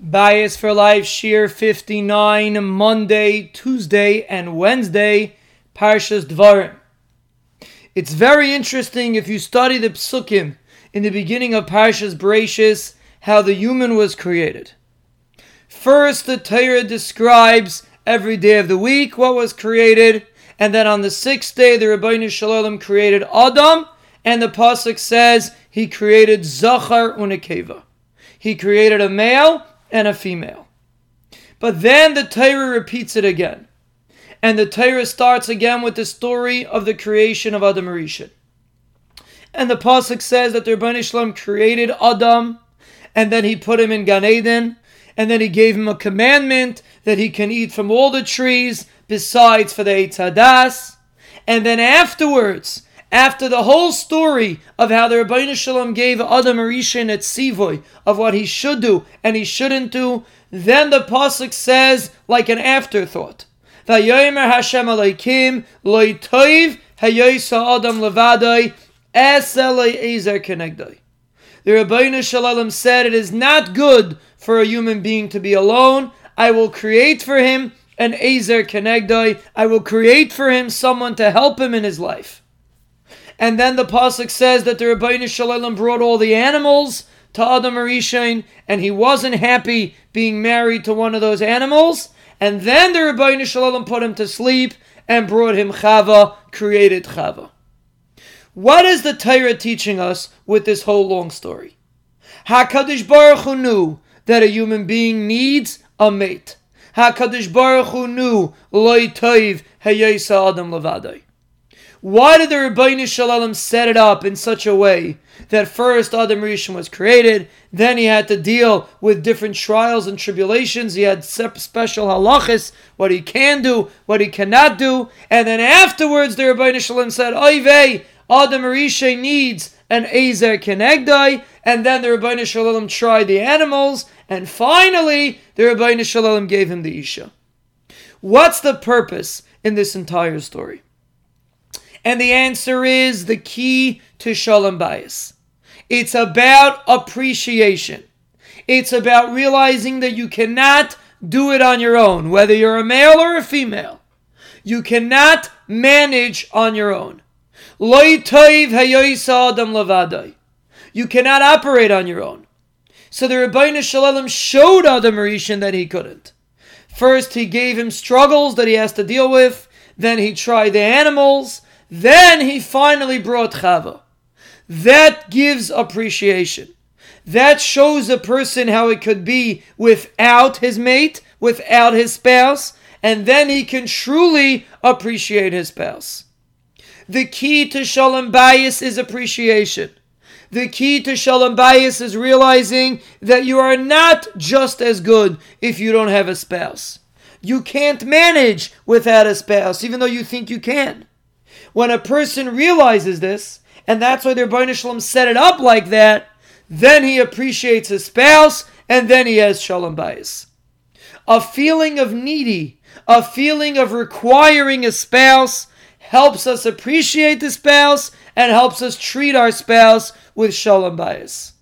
Bias for Life, Shiur 59, Monday, Tuesday, and Wednesday, Parshas Dvarim. It's very interesting if you study the Psukim in the beginning of Parshas Bereshis, how the human was created. First, the Torah describes every day of the week what was created, and then on the sixth day, the Ribbono Shel Olam created Adam, and the Pasuk says he created Zachar Unekeva. He created a male and a female. But then the Torah repeats it again. And the Torah starts again with the story of the creation of Adam Rishon. And the Pasuk says that the Ribbono Shel Olam created Adam, and then he put him in Gan Eden, and then he gave him a commandment that he can eat from all the trees besides for the Eitz Hadas. And then afterwards, after the whole story of how the Ribbono Shel Olam gave Adam Rishon at Sivoy of what he should do and he shouldn't do, then the pasuk says like an afterthought. Vayomer Hashem Elokim loy toiv hayosa Adam levadai eselei ezer kenegdai. The Ribbono Shel Olam said, "It is not good for a human being to be alone. I will create for him an ezer kenegdai. I will create for him someone to help him in his life." And then the pasuk says that the Ribbono Shel Olam brought all the animals to Adam Arishain, and he wasn't happy being married to one of those animals. And then the Ribbono Shel Olam put him to sleep and brought him Chava, created Chava. What is the Torah teaching us with this whole long story? Hakadosh Baruch Hu knew that a human being needs a mate. Hakadosh Baruch Hu knew loy toiv adam levadai. Why did the Ribbono Shel Olam set it up in such a way that first Adam Rishon was created, then he had to deal with different trials and tribulations. He had special halachas, what he can do, what he cannot do, and then afterwards the Ribbono Shel Olam said, Oy Adam Rishon needs an Ezer Kenegdai, and then the Ribbono Shel Olam tried the animals, and finally the Ribbono Shel Olam gave him the Isha. What's the purpose in this entire story? And the answer is the key to Shalom Bayis. It's about appreciation. It's about realizing that you cannot do it on your own, whether you're a male or a female. You cannot manage on your own. You cannot operate on your own. So the Ribbono Shel Olam showed Adam Rishon that he couldn't. First, he gave him struggles that he has to deal with. Then he tried the animals. Then he finally brought Chava. That gives appreciation. That shows a person how it could be without his mate, without his spouse, and then he can truly appreciate his spouse. The key to Shalom Bayis is appreciation. The key to Shalom Bayis is realizing that you are not just as good if you don't have a spouse. You can't manage without a spouse, even though you think you can. When a person realizes this, and that's why their Shalom set it up like that, then he appreciates his spouse, and then he has Shalom Bayis. A feeling of needy, a feeling of requiring a spouse, helps us appreciate the spouse and helps us treat our spouse with Shalom Bayis.